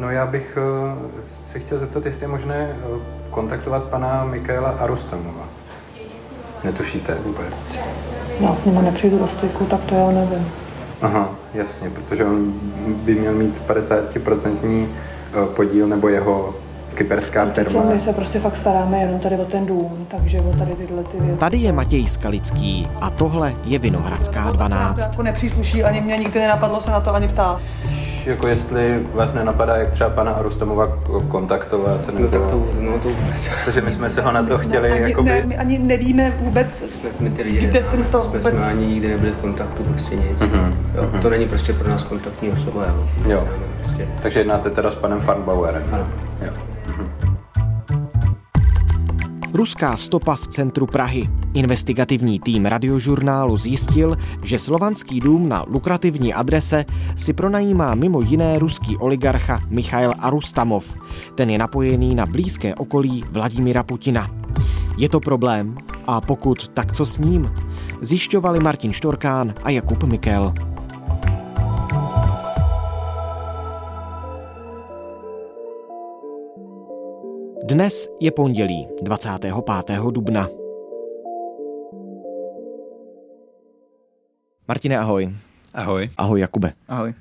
No já bych uh, si chtěl zeptat, jestli je možné uh, kontaktovat pana Mikaela Arustamova. Netušíte vůbec? Já s nimi nepřijdu do styku, tak to já nevím. Aha, jasně, protože on by měl mít 50% podíl nebo jeho kyperská firma. My se prostě fakt staráme jenom tady o ten dům, takže o tady tyhle ty věci. Tady je Matěj Skalický a tohle je Vinohradská 12. Jako nepřísluší, ani mě nikdy nenapadlo se na to ani ptát. Jako jestli vás nenapadá, jak třeba pana Arustamova kontaktovat, nebo... Kontaktovat, no to vůbec. Cože my jsme se ho na to chtěli, ani, jakoby... Ne, my ani nevíme vůbec, jsme, my ty lidi, kde ten to jsme, vůbec... jsme ani nikdy nebyli v kontaktu, prostě nic. Mhm, Jo, mhm. To není prostě pro nás kontaktní osoba, jo. Jo. Prostě. Takže jednáte teda s panem Farnbauerem. Ano. Jo. Ruská stopa v centru Prahy. Investigativní tým radiožurnálu zjistil, že Slovanský dům na lukrativní adrese si pronajímá mimo jiné ruský oligarcha Michail Arustamov. Ten je napojený na blízké okolí Vladimira Putina. Je to problém? A pokud, tak co s ním? Zjišťovali Martin Štorkán a Jakub Mikel. Dnes je pondělí 25. dubna. Martine, ahoj. Ahoj. Ahoj, Jakube. Ahoj.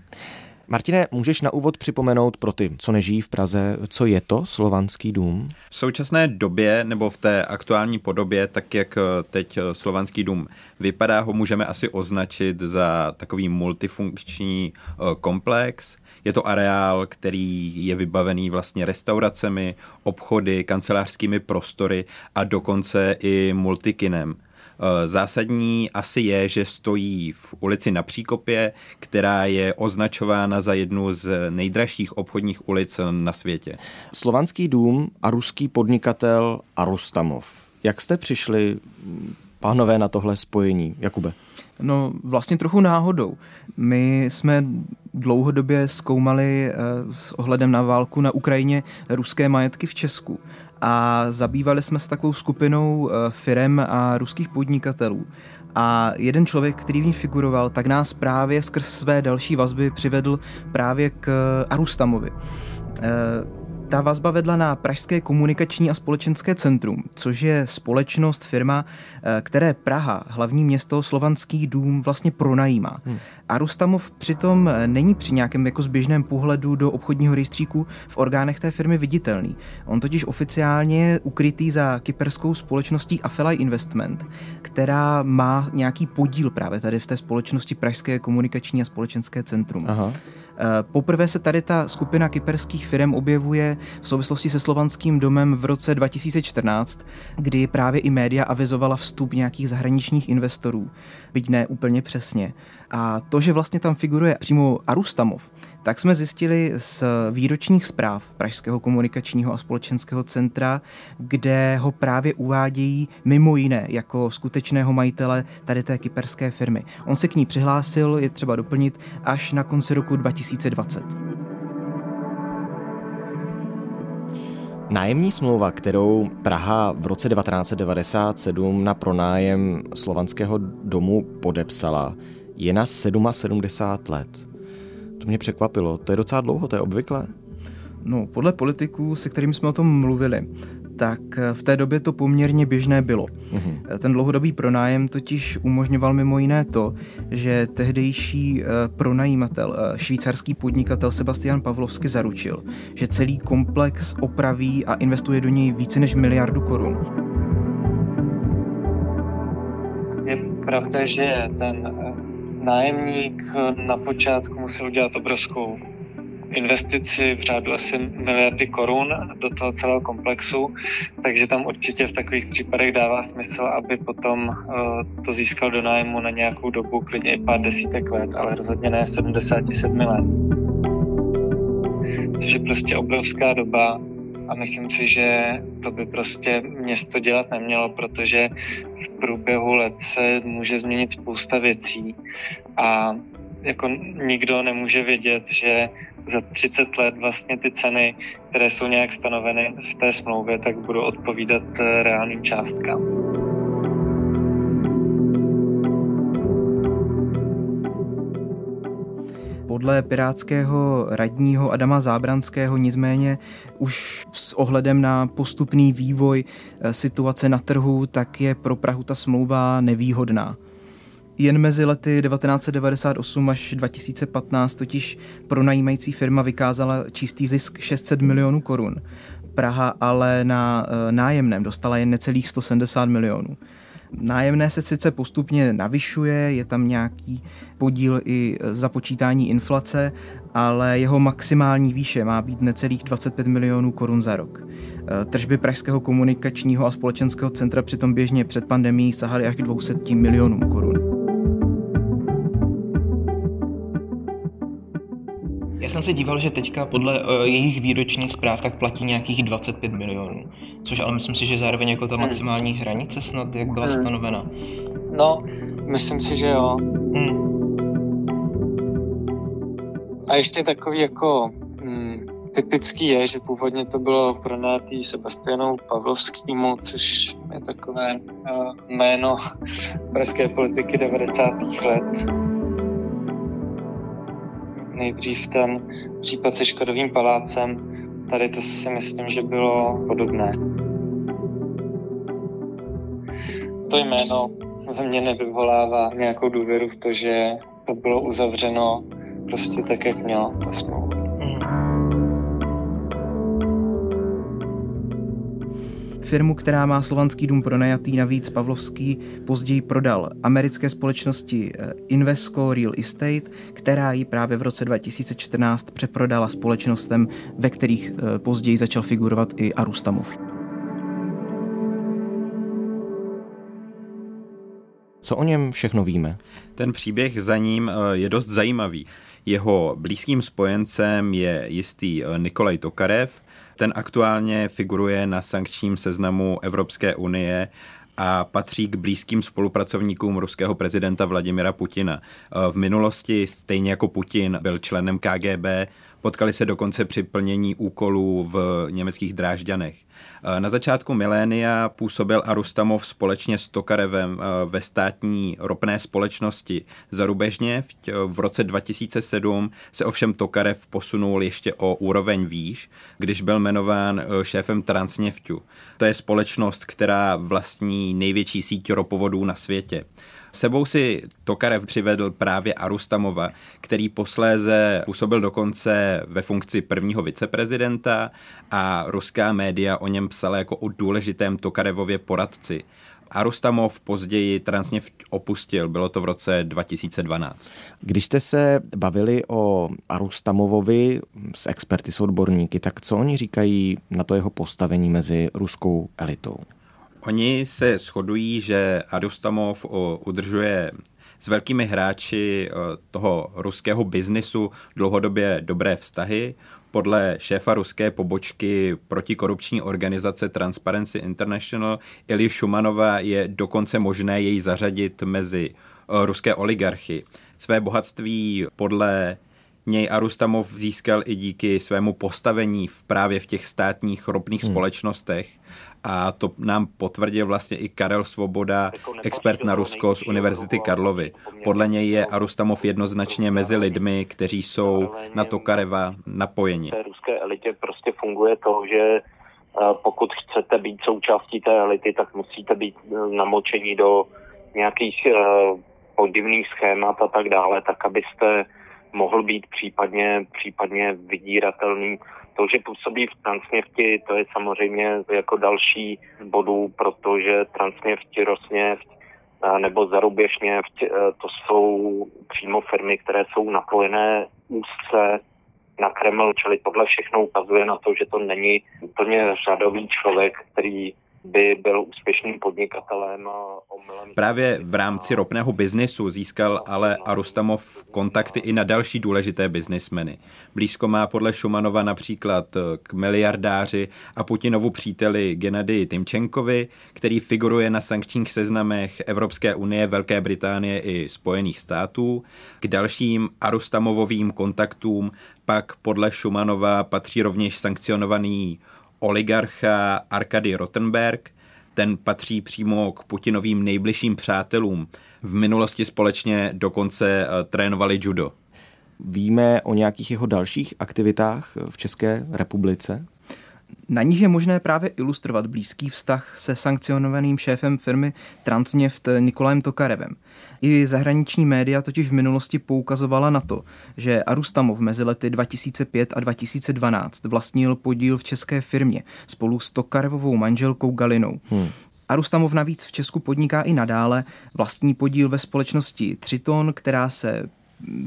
Martine, můžeš na úvod připomenout pro ty, co nežijí v Praze, co je to Slovanský dům? V současné době nebo v té aktuální podobě, tak jak teď Slovanský dům vypadá, ho můžeme asi označit za takový multifunkční eh, komplex. Je to areál, který je vybavený vlastně restauracemi, obchody, kancelářskými prostory a dokonce i multikinem. Eh, Zásadní asi je, že stojí v ulici na Příkopě, která je označována za jednu z nejdražších obchodních ulic na světě. Slovanský dům a ruský podnikatel Arustamov. Jak jste přišli, pánové, na tohle spojení, Jakube? No vlastně trochu náhodou. My jsme dlouhodobě zkoumali eh, s ohledem na válku na Ukrajině ruské majetky v Česku a zabývali jsme se takovou skupinou eh, firem a ruských podnikatelů. A jeden člověk, který v ní figuroval, tak nás právě skrz své další vazby přivedl právě k Arustamovi. Ta vazba vedla na Pražské komunikační a společenské centrum, což je společnost, firma, eh, které Praha, hlavní město Slovanský dům, vlastně pronajímá. Hmm. A Rustamov přitom eh, není při nějakém jako zběžném pohledu do obchodního rejstříku v orgánech té firmy viditelný. On totiž oficiálně je ukrytý za kyperskou společností Afelai Investment, která má nějaký podíl právě tady v té společnosti Pražské komunikační a společenské centrum. Aha. Eh, Poprvé se tady ta skupina kyperských firm objevuje v souvislosti se Slovanským domem v roce 2014, kdy právě i média avizovala vstup nějakých zahraničních investorů, byť ne úplně přesně. A to, že vlastně tam figuruje přímo Arustamov, tak jsme zjistili z výročních zpráv Pražského komunikačního a společenského centra, kde ho právě uvádějí mimo jiné jako skutečného majitele tady té kyperské firmy. On se k ní přihlásil, je třeba doplnit, až na konci roku 2020. Nájemní smlouva, kterou Praha v roce 1997 na pronájem slovanského domu podepsala, je na 77 let. To mě překvapilo. To je docela dlouho, to je obvyklé? No, podle politiků, se kterými jsme o tom mluvili, tak v té době to poměrně běžné bylo. Mm-hmm. Ten dlouhodobý pronájem totiž umožňoval mimo jiné to, že tehdejší pronajímatel, švýcarský podnikatel Sebastian Pavlovsky zaručil, že celý komplex opraví a investuje do něj více než miliardu korun. Je pravda, že ten nájemník na počátku musel udělat obrovskou investici v řádu asi miliardy korun do toho celého komplexu, takže tam určitě v takových případech dává smysl, aby potom to získal do nájmu na nějakou dobu, klidně i pár desítek let, ale rozhodně ne 77 let. Což je prostě obrovská doba a myslím si, že to by prostě město dělat nemělo, protože v průběhu let se může změnit spousta věcí a jako nikdo nemůže vědět, že za 30 let vlastně ty ceny, které jsou nějak stanoveny v té smlouvě, tak budou odpovídat reálným částkám. Podle pirátského radního Adama Zábranského nicméně už s ohledem na postupný vývoj eh, situace na trhu, tak je pro Prahu ta smlouva nevýhodná. Jen mezi lety 1998 až 2015 totiž pronajímající firma vykázala čistý zisk 600 milionů korun. Praha ale na eh, nájemném dostala jen necelých 170 milionů. Nájemné se sice postupně navyšuje, je tam nějaký podíl i za počítání inflace, ale jeho maximální výše má být necelých 25 milionů korun za rok. Eh, tržby Pražského komunikačního a společenského centra přitom běžně před pandemí sahaly až k 200 milionům korun. Já jsem se díval, že teďka podle uh, jejich výročních zpráv tak platí nějakých 25 milionů, což ale myslím si, že zároveň jako ta hmm. maximální hranice snad, jak byla hmm. stanovena. No, myslím si, že jo. Hmm. A ještě takový jako hmm, typický je, že původně to bylo pronátý Sebastianou Pavlovskýmu, což je takové uh, jméno pražské politiky 90. let nejdřív ten případ se Škodovým palácem. Tady to si myslím, že bylo podobné. To jméno ve mně nevyvolává nějakou důvěru v to, že to bylo uzavřeno prostě tak, jak mělo ta smlouva. Firmu, která má slovanský dům pronajatý, navíc Pavlovský později prodal americké společnosti eh, Invesco Real Estate, která ji právě v roce 2014 přeprodala společnostem, ve kterých eh, později začal figurovat i Arustamov. Co o něm všechno víme? Ten příběh za ním eh, je dost zajímavý. Jeho blízkým spojencem je jistý Nikolaj Tokarev, ten aktuálně figuruje na sankčním seznamu Evropské unie a patří k blízkým spolupracovníkům ruského prezidenta Vladimira Putina. V minulosti, stejně jako Putin, byl členem KGB, potkali se dokonce při plnění úkolů v německých Drážďanech. Eh, na začátku milénia působil Arustamov společně s Tokarevem eh, ve státní ropné společnosti Zarubežně. V roce 2007 se ovšem Tokarev posunul ještě o úroveň výš, když byl jmenován eh, šéfem Transneftu. To je společnost, která vlastní největší síť ropovodů na světě. Sebou si Tokarev přivedl právě Arustamova, který posléze působil dokonce ve funkci prvního viceprezidenta a ruská média o něm psala jako o důležitém Tokarevově poradci. Arustamov později Transneft opustil, bylo to v roce 2012. Když jste se bavili o Arustamovovi s experty, s odborníky, tak co oni říkají na to jeho postavení mezi ruskou elitou? Oni se shodují, že Arustamov udržuje s velkými hráči toho ruského biznisu dlouhodobě dobré vztahy. Podle šéfa ruské pobočky protikorupční organizace Transparency International Ili Šumanova je dokonce možné jej zařadit mezi ruské oligarchy. Své bohatství podle něj Arustamov získal i díky svému postavení v právě v těch státních ropných hmm. společnostech a to nám potvrdil vlastně i Karel Svoboda, expert na Rusko z Univerzity Karlovy. Podle něj je Arustamov jednoznačně mezi lidmi, kteří jsou na Tokareva napojeni. V ruské elitě prostě funguje to, že pokud chcete být součástí té elity, tak musíte být eh, namočení do nějakých eh, podivných schémat a tak dále, tak abyste mohl být případně, případně vydíratelný. To, že působí v Transnefti, to je samozřejmě jako další bodů, protože Transnefti, Rosneft nebo Zaruběžněft, e, to jsou přímo firmy, které jsou napojené úzce na Kreml, čili tohle všechno ukazuje na to, že to není úplně řadový člověk, který by byl úspěšným podnikatelem. Omylem... Právě v rámci ropného biznesu získal ale Arustamov kontakty i na další důležité biznismeny. Blízko má podle Šumanova například eh, k miliardáři a Putinovu příteli Gennady Timčenkovi, který figuruje na sankčních seznamech Evropské unie, Velké Británie i Spojených států. K dalším Arustamovovým kontaktům pak podle Šumanova patří rovněž sankcionovaný oligarcha Arkady Rottenberg. Ten patří přímo k Putinovým nejbližším přátelům. V minulosti společně dokonce eh, trénovali judo. Víme o nějakých jeho dalších aktivitách v České republice? Na nich je možné právě ilustrovat blízký vztah se sankcionovaným šéfem firmy Transneft Nikolajem Tokarevem. I zahraniční média totiž v minulosti poukazovala na to, že Arustamov mezi lety 2005 a 2012 vlastnil podíl v české firmě spolu s Tokarevovou manželkou Galinou. Hmm. Arustamov navíc v Česku podniká i nadále vlastní podíl ve společnosti Triton, která se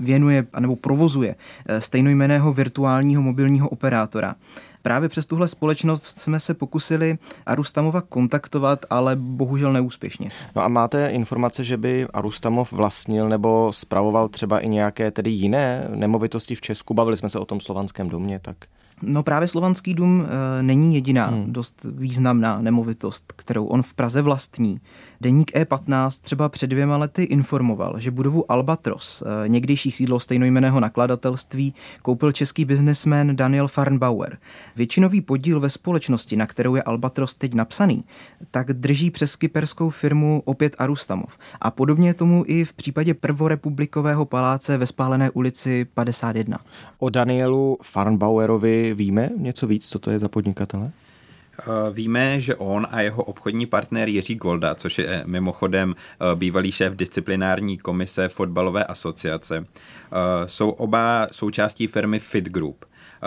věnuje nebo provozuje eh, stejnojmeného virtuálního mobilního operátora. Právě přes tuhle společnost jsme se pokusili Arustamova kontaktovat, ale bohužel neúspěšně. No a máte informace, že by Arustamov vlastnil nebo spravoval třeba i nějaké tedy jiné nemovitosti v Česku? Bavili jsme se o tom slovanském domě, tak... No právě Slovanský dům e, není jediná hmm. dost významná nemovitost, kterou on v Praze vlastní. Deník E15 třeba před dvěma lety informoval, že budovu Albatros, e, někdejší sídlo stejnojmeného nakladatelství, koupil český biznesmen Daniel Farnbauer. Většinový podíl ve společnosti, na kterou je Albatros teď napsaný, tak drží přes kyperskou firmu opět Arustamov. A podobně tomu i v případě prvorepublikového paláce ve Spálené ulici 51. O Danielu Farnbauerovi víme něco víc, co to je za podnikatele? Eh, víme, že on a jeho obchodní partner Jiří Golda, což je eh, mimochodem eh, bývalý šéf disciplinární komise fotbalové asociace, jsou oba součástí firmy Fit Group.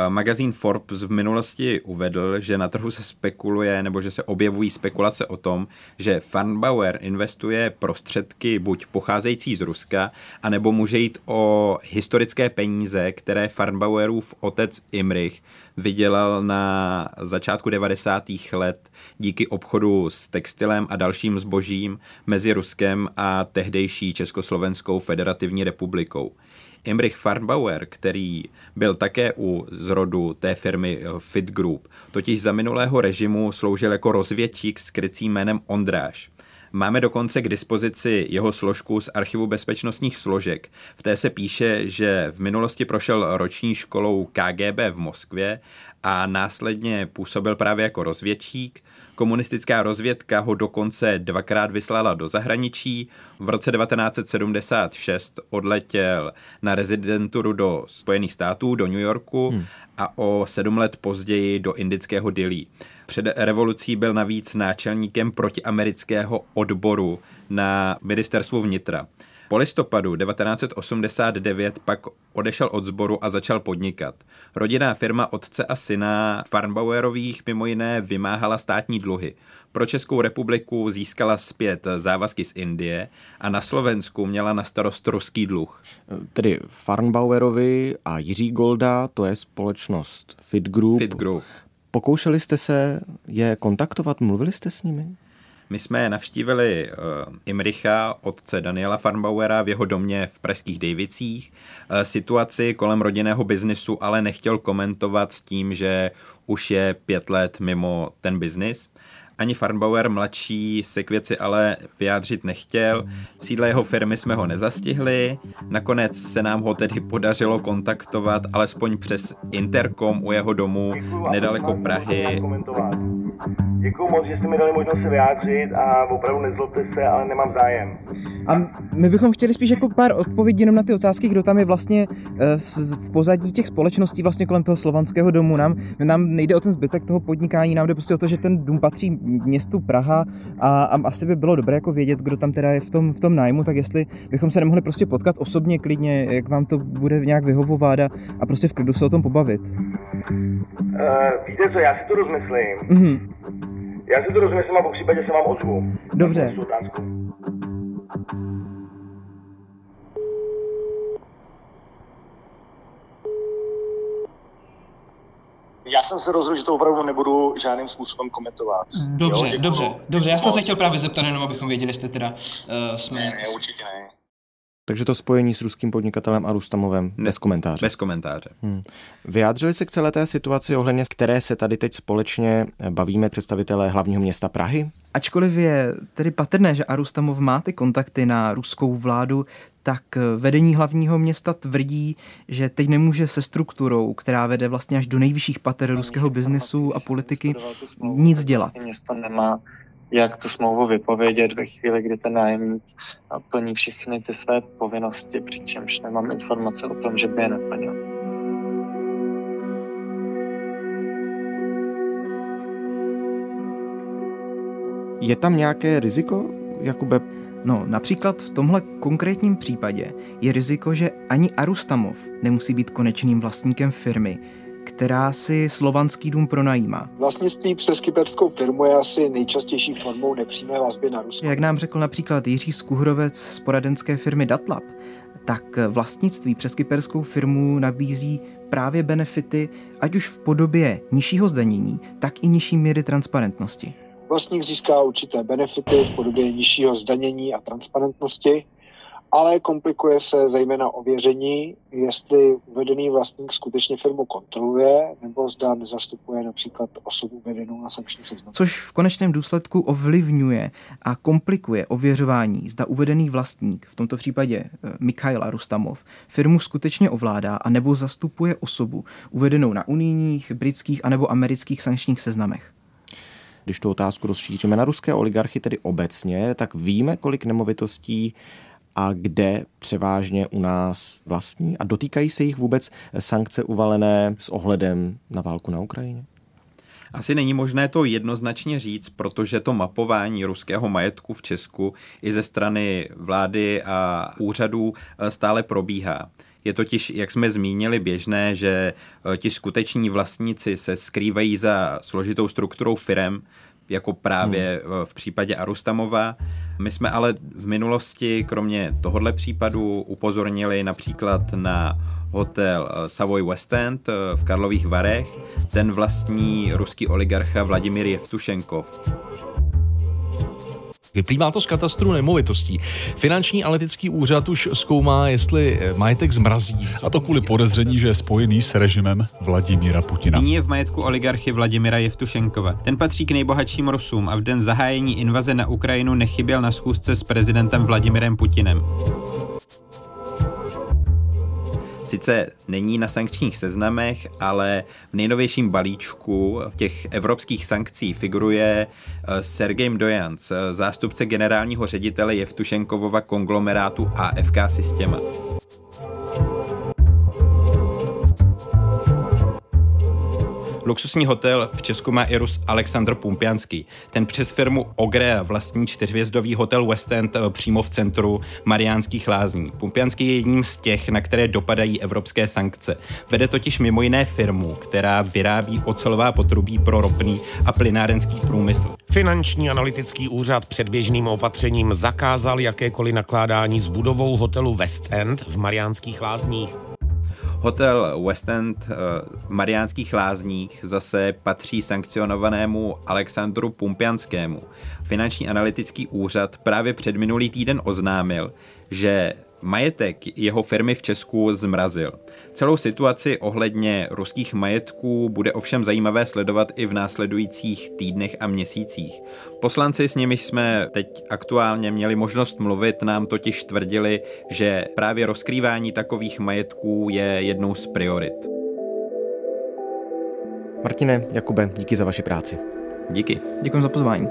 Magazín Forbes v minulosti uvedl, že na trhu se spekuluje nebo že se objevují spekulace o tom, že Farnbauer investuje prostředky buď pocházející z Ruska, anebo může jít o historické peníze, které Farnbauerův otec Imrich vydělal na začátku 90. let díky obchodu s textilem a dalším zbožím mezi Ruskem a tehdejší Československou federativní republikou. Imrich Farnbauer, který byl také u zrodu té firmy eh, Fit Group, totiž za minulého režimu sloužil jako rozvědčík s krycím jménem Ondráš. Máme dokonce k dispozici jeho složku z archivu bezpečnostních složek. V té se píše, že v minulosti prošel roční školou KGB v Moskvě a následně působil právě jako rozvědčík. Komunistická rozvědka ho dokonce dvakrát vyslala do zahraničí. V roce 1976 odletěl na rezidenturu do Spojených států, do New Yorku hmm. a o sedm let později do indického Dili. Před revolucí byl navíc náčelníkem protiamerického odboru na ministerstvu vnitra. Po listopadu 1989 pak odešel od sboru a začal podnikat. Rodinná firma otce a syna Farnbauerových mimo jiné vymáhala státní dluhy. Pro Českou republiku získala zpět závazky z Indie a na Slovensku měla na starost ruský dluh. Tedy Farnbauerovi a Jiří Golda, to je společnost Fit Group. Fit Group. Pokoušeli jste se je kontaktovat, mluvili jste s nimi? My jsme navštívili uh, Imricha, otce Daniela Farnbauera v jeho domě v Pražských Dejvicích. Uh, situaci kolem rodinného biznisu ale nechtěl komentovat s tím, že už je pět let mimo ten biznis. Ani Farnbauer mladší se k věci ale vyjádřit nechtěl. V sídle jeho firmy jsme ho nezastihli. Nakonec se nám ho tedy podařilo kontaktovat alespoň přes interkom u jeho domu nedaleko Prahy. Děkuji moc, že jste mi dali možnost se vyjádřit a opravdu nezlobte se, ale nemám zájem. A my bychom chtěli spíš jako pár odpovědí jenom na ty otázky, kdo tam je vlastně eh, v pozadí těch společností vlastně kolem toho slovanského domu. Nám, nám nejde o ten zbytek toho podnikání, nám jde prostě o to, že ten dům patří městu Praha a, a asi by bylo dobré jako vědět, kdo tam teda je v tom, v tom nájmu, tak jestli bychom se nemohli prostě potkat osobně klidně, jak vám to bude nějak vyhovovat a, a prostě v klidu se o tom pobavit. Uh, víte co, já si to rozmyslím. Mm-hmm. Já si to rozmyslím a po případě se vám ozvu. Dobře. Já jsem se rozhodl, že to opravdu nebudu žádným způsobem komentovat. Dobře, jo, dobře, dobře. Já jsem se chtěl právě zeptat, jenom abychom věděli, jestli teda uh, jsme... Ne, ne, určitě ne. Takže to spojení s ruským podnikatelem a Rustamovem ne, bez komentáře. Bez komentáře. Hmm. Vyjádřili se k celé té situaci ohledně, které se tady teď společně bavíme představitelé hlavního města Prahy? Ačkoliv je tedy patrné, že Arustamov má ty kontakty na ruskou vládu, tak vedení hlavního města tvrdí, že teď nemůže se strukturou, která vede vlastně až do nejvyšších pater ruského biznesu a politiky, nic dělat. Město nemá jak tu smlouvu vypovědět ve chvíli, kdy ten nájemník plní všechny ty své povinnosti, přičemž nemám informace o tom, že by je neplnil. Je tam nějaké riziko, Jakube? No, například v tomhle konkrétním případě je riziko, že ani Arustamov nemusí být konečným vlastníkem firmy, která si slovanský dům pronajímá. Vlastnictví přes kyperskou firmu je asi nejčastější formou nepřímé vazby na Rusko. Jak nám řekl například Jiří Skuhrovec z poradenské firmy Datlab, tak vlastnictví přes kyperskou firmu nabízí právě benefity, ať už v podobě nižšího zdanění, tak i nižší míry transparentnosti. Vlastník získá určité benefity v podobě nižšího zdanění a transparentnosti, ale komplikuje se zejména ověření, jestli uvedený vlastník skutečně firmu kontroluje nebo zda nezastupuje například osobu uvedenou na sankční seznam. Což v konečném důsledku ovlivňuje a komplikuje ověřování, zda uvedený vlastník, v tomto případě eh, Mikhail Rustamov, firmu skutečně ovládá a nebo zastupuje osobu uvedenou na unijních, britských anebo amerických sankčních seznamech. Když tu otázku rozšíříme na ruské oligarchy, tedy obecně, tak víme, kolik nemovitostí a kde převážně u nás vlastní a dotýkají se jich vůbec sankce uvalené s ohledem na válku na Ukrajině? Asi není možné to jednoznačně říct, protože to mapování ruského majetku v Česku i ze strany vlády a úřadů eh, stále probíhá. Je totiž, jak jsme zmínili, běžné, že eh, ti skuteční vlastníci se skrývají za složitou strukturou firem, jako právě hmm. v případě Arustamova. My jsme ale v minulosti, kromě tohohle případu, upozornili například na hotel eh, Savoy West End eh, v Karlových Varech. Ten vlastní ruský oligarcha Vladimír Jevtušenkov. Vyplývá to z katastru nemovitostí. Finanční analytický úřad už zkoumá, jestli eh, majetek zmrazí. A to kvůli podezření, že je spojený s režimem Vladimíra Putina. Nyní je v majetku oligarchy Vladimira Jevtušenkova. Ten patří k nejbohatším Rusům a v den zahájení invaze na Ukrajinu nechyběl na schůzce s prezidentem Vladimirem Putinem. Sice není na sankčních seznamech, ale v nejnovějším balíčku těch evropských sankcí figuruje eh, Sergej Mdojans, eh, zástupce generálního ředitele Jevtušenkovova konglomerátu AFK Systema. Luxusní hotel v Česku má i Rus Aleksandr Pumpianský. Ten přes firmu Ogre vlastní čtyřvězdový hotel West End eh, přímo v centru Mariánských lázní. Pumpianský je jedním z těch, na které dopadají evropské sankce. Vede totiž mimo jiné firmu, která vyrábí ocelová potrubí pro ropný a plynárenský průmysl. Finanční analytický úřad předběžným opatřením zakázal jakékoliv nakládání s budovou hotelu West End v Mariánských lázních. Hotel West End eh, v Mariánských lázních zase patří sankcionovanému Alexandru Pumpianskému. Finanční analytický úřad právě před minulý týden oznámil, že majetek jeho firmy v Česku zmrazil. Celou situaci ohledně ruských majetků bude ovšem zajímavé sledovat i v následujících týdnech a měsících. Poslanci, s nimi jsme teď aktuálně měli možnost mluvit, nám totiž tvrdili, že právě rozkrývání takových majetků je jednou z priorit. Martine, Jakube, díky za vaši práci. Díky. Děkuji za pozvání.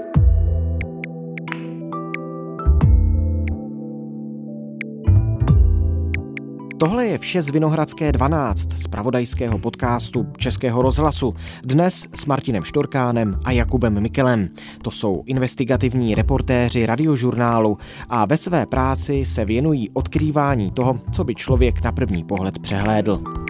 Tohle je vše z Vinohradské 12, z pravodajského podcastu Českého rozhlasu. Dnes s Martinem Štorkánem a Jakubem Mikelem. To jsou investigativní reportéři radiožurnálu a ve své práci se věnují odkrývání toho, co by člověk na první pohled přehlédl.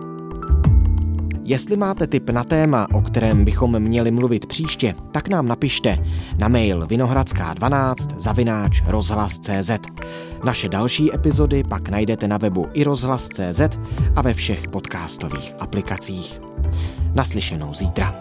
Jestli máte tip na téma, o kterém bychom měli mluvit příště, tak nám napište na mail vinohradská12 zavináč rozhlas.cz. Naše další epizody pak najdete na webu i rozhlas.cz a ve všech podcastových aplikacích. Naslyšenou zítra.